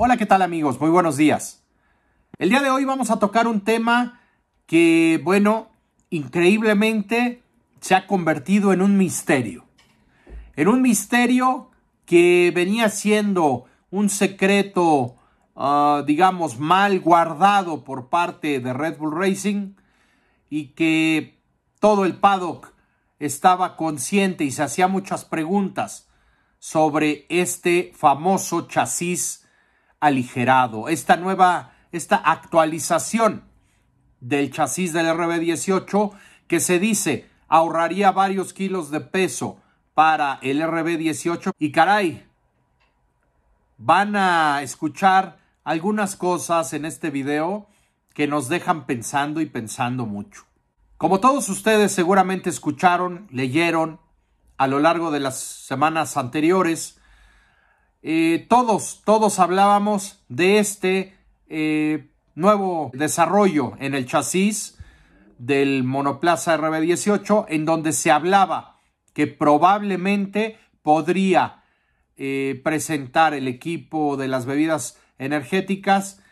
Hola, ¿qué tal amigos? Muy buenos días. El día de hoy vamos a tocar un tema que, bueno, increíblemente se ha convertido en un misterio. En un misterio que venía siendo un secreto, uh, digamos, mal guardado por parte de Red Bull Racing y que todo el paddock estaba consciente y se hacía muchas preguntas sobre este famoso chasis aligerado, esta nueva, esta actualización del chasis del RB18 que se dice ahorraría varios kilos de peso para el RB18 y caray, van a escuchar algunas cosas en este video que nos dejan pensando y pensando mucho. Como todos ustedes seguramente escucharon, leyeron a lo largo de las semanas anteriores, eh, todos, todos hablábamos de este eh, nuevo desarrollo en el chasis del monoplaza RB18, en donde se hablaba que probablemente podría eh, presentar el equipo de las bebidas energéticas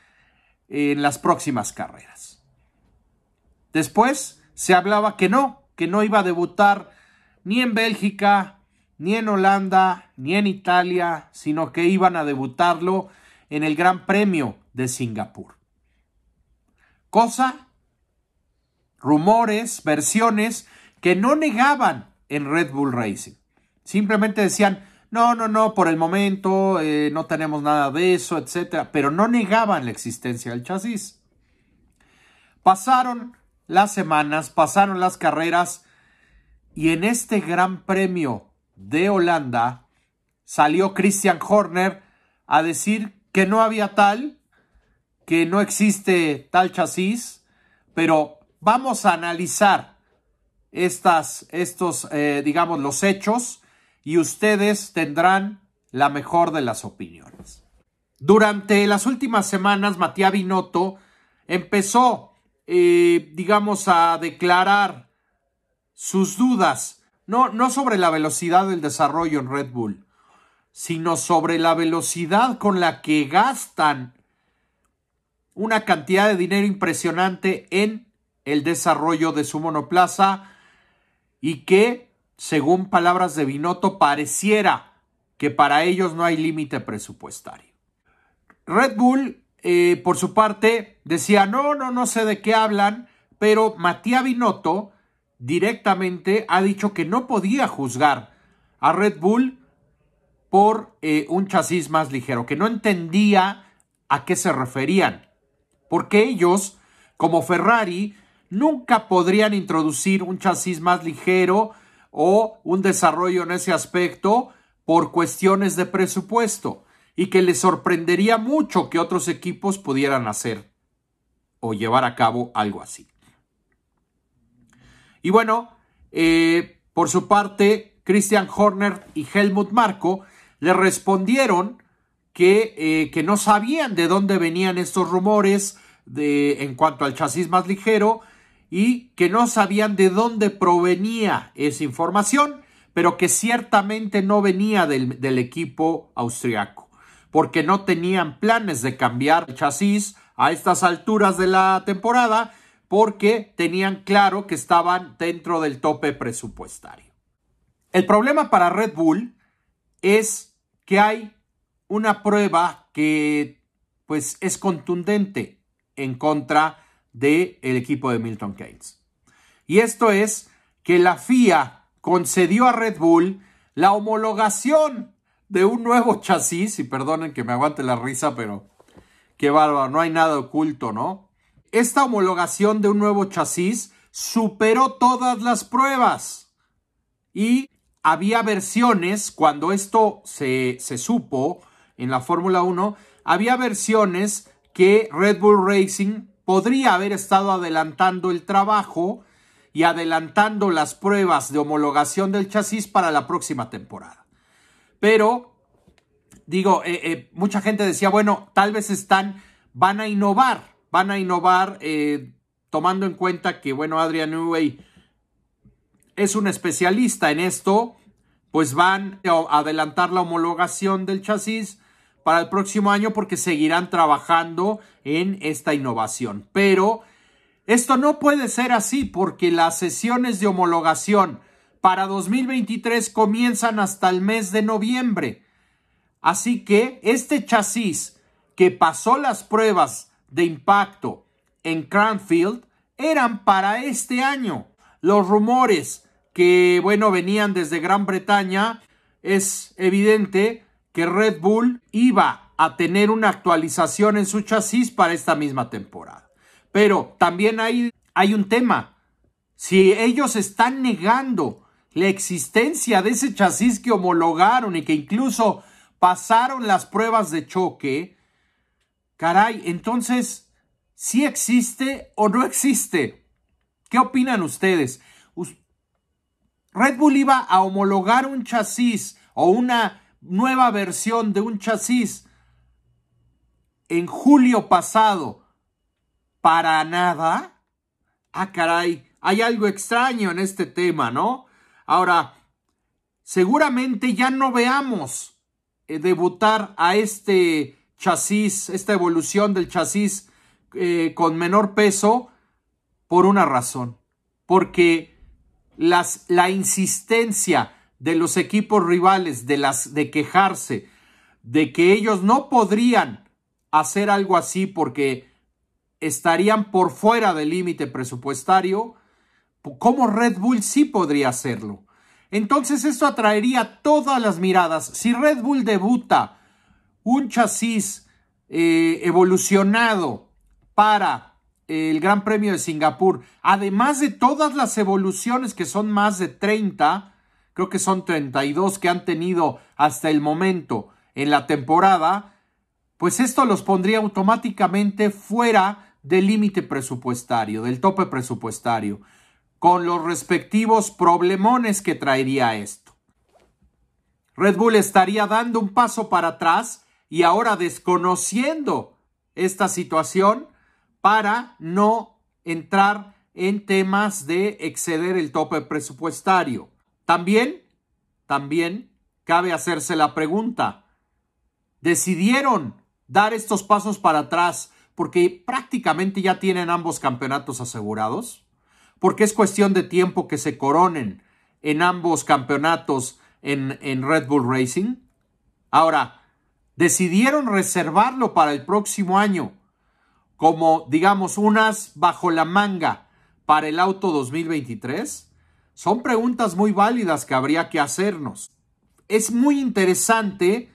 en las próximas carreras. Después se hablaba que no, que no iba a debutar ni en Bélgica, ni en Holanda, ni en Italia, sino que iban a debutarlo en el Gran Premio de Singapur. Cosa, rumores, versiones que no negaban en Red Bull Racing. Simplemente decían, no, no, no, por el momento eh, no tenemos nada de eso, etcétera, pero no negaban la existencia del chasis. Pasaron las semanas, pasaron las carreras y en este Gran Premio de Holanda salió Christian Horner a decir que no había tal, que no existe tal chasis, pero vamos a analizar estas, estos, eh, digamos, los hechos y ustedes tendrán la mejor de las opiniones. Durante las últimas semanas, Matías Binotto empezó eh, digamos, a declarar sus dudas, no, no sobre la velocidad del desarrollo en Red Bull, sino sobre la velocidad con la que gastan una cantidad de dinero impresionante en el desarrollo de su monoplaza y que, según palabras de Binotto, pareciera que para ellos no hay límite presupuestario. Red Bull eh, por su parte, decía, no, no, no sé de qué hablan, pero Matías Binotto directamente ha dicho que no podía juzgar a Red Bull por eh, un chasis más ligero, que no entendía a qué se referían, porque ellos, como Ferrari, nunca podrían introducir un chasis más ligero o un desarrollo en ese aspecto por cuestiones de presupuesto y que le sorprendería mucho que otros equipos pudieran hacer o llevar a cabo algo así. Y bueno, eh, por su parte, Christian Horner y Helmut Marko le respondieron que, eh, que no sabían de dónde venían estos rumores de, en cuanto al chasis más ligero y que no sabían de dónde provenía esa información, pero que ciertamente no venía del, del equipo austriaco porque no tenían planes de cambiar el chasis a estas alturas de la temporada porque tenían claro que estaban dentro del tope presupuestario. El problema para Red Bull es que hay una prueba que pues es contundente en contra del equipo de Milton Keynes. Y esto es que la FIA concedió a Red Bull la homologación de un nuevo chasis, y perdonen que me aguante la risa, pero qué bárbaro, no hay nada oculto, ¿no? Esta homologación de un nuevo chasis superó todas las pruebas. Y había versiones, cuando esto se, se supo en la Fórmula 1, había versiones que Red Bull Racing podría haber estado adelantando el trabajo y adelantando las pruebas de homologación del chasis para la próxima temporada. Pero, digo, eh, eh, mucha gente decía, bueno, tal vez están, van a innovar, van a innovar eh, tomando en cuenta que, bueno, Adrian Newey es un especialista en esto, pues van a adelantar la homologación del chasis para el próximo año porque seguirán trabajando en esta innovación. Pero esto no puede ser así porque las sesiones de homologación para 2023 comienzan hasta el mes de noviembre. Así que este chasis que pasó las pruebas de impacto en Cranfield eran para este año. Los rumores que, bueno, venían desde Gran Bretaña, es evidente que Red Bull iba a tener una actualización en su chasis para esta misma temporada. Pero también hay, hay un tema. Si ellos están negando la existencia de ese chasis que homologaron y que incluso pasaron las pruebas de choque, caray, entonces, ¿sí existe o no existe? ¿Qué opinan ustedes? Red Bull iba a homologar un chasis o una nueva versión de un chasis en julio pasado para nada. Ah, caray, hay algo extraño en este tema, ¿no? Ahora, seguramente ya no veamos eh, debutar a este chasis, esta evolución del chasis eh, con menor peso por una razón, porque las, la insistencia de los equipos rivales de, las, de quejarse de que ellos no podrían hacer algo así porque estarían por fuera del límite presupuestario, ¿cómo Red Bull sí podría hacerlo? Entonces esto atraería todas las miradas. Si Red Bull debuta un chasis eh, evolucionado para el Gran Premio de Singapur, además de todas las evoluciones que son más de 30, creo que son 32 que han tenido hasta el momento en la temporada, pues esto los pondría automáticamente fuera del límite presupuestario, del tope presupuestario, con los respectivos problemones que traería esto. Red Bull estaría dando un paso para atrás y ahora desconociendo esta situación, para no entrar en temas de exceder el tope presupuestario. También, también cabe hacerse la pregunta, ¿decidieron dar estos pasos para atrás porque prácticamente ya tienen ambos campeonatos asegurados? Porque es cuestión de tiempo que se coronen en ambos campeonatos en, en Red Bull Racing. Ahora, decidieron reservarlo para el próximo año como, digamos, unas bajo la manga para el auto 2023? Son preguntas muy válidas que habría que hacernos. Es muy interesante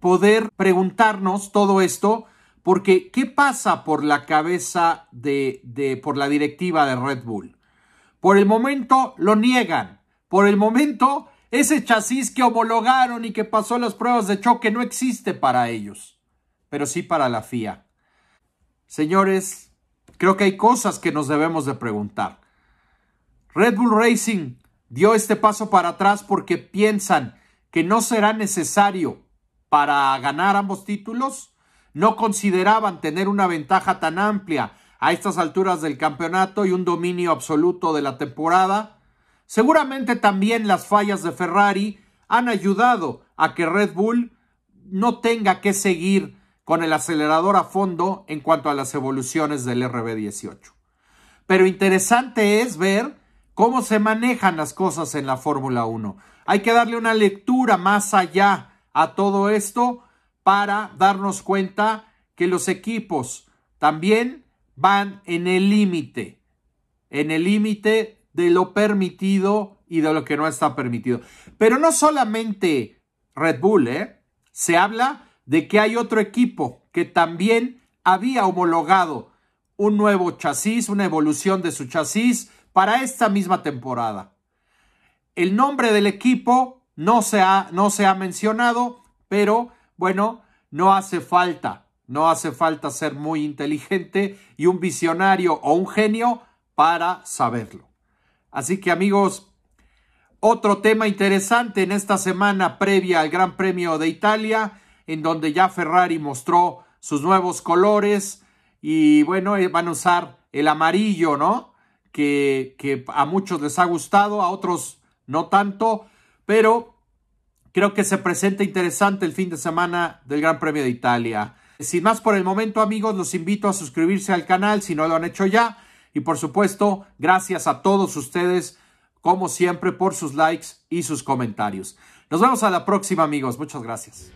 poder preguntarnos todo esto porque ¿qué pasa por la cabeza de, de, por la directiva de Red Bull? Por el momento lo niegan. Por el momento ese chasis que homologaron y que pasó las pruebas de choque no existe para ellos, pero sí para la FIA. Señores, creo que hay cosas que nos debemos de preguntar. Red Bull Racing dio este paso para atrás porque piensan que no será necesario para ganar ambos títulos. No consideraban tener una ventaja tan amplia a estas alturas del campeonato y un dominio absoluto de la temporada. Seguramente también las fallas de Ferrari han ayudado a que Red Bull no tenga que seguir con el acelerador a fondo en cuanto a las evoluciones del RB18. Pero interesante es ver cómo se manejan las cosas en la Fórmula 1. Hay que darle una lectura más allá a todo esto para darnos cuenta que los equipos también van en el límite, en el límite de lo permitido y de lo que no está permitido. Pero no solamente Red Bull, ¿eh? Se habla de que hay otro equipo que también había homologado un nuevo chasis, una evolución de su chasis para esta misma temporada. El nombre del equipo no se ha, no se ha mencionado, pero bueno, no hace falta, no hace falta ser muy inteligente y un visionario o un genio para saberlo. Así que amigos, otro tema interesante en esta semana previa al Gran Premio de Italia en donde ya Ferrari mostró sus nuevos colores y bueno, eh, van a usar el amarillo, ¿no? Que, que a muchos les ha gustado, a otros no tanto, pero Creo que se presenta interesante el fin de semana del Gran Premio de Italia. Sin más por el momento, amigos, los invito a suscribirse al canal si no lo han hecho ya. Y por supuesto, gracias a todos ustedes, como siempre, por sus likes y sus comentarios. Nos vemos a la próxima, amigos. Muchas gracias.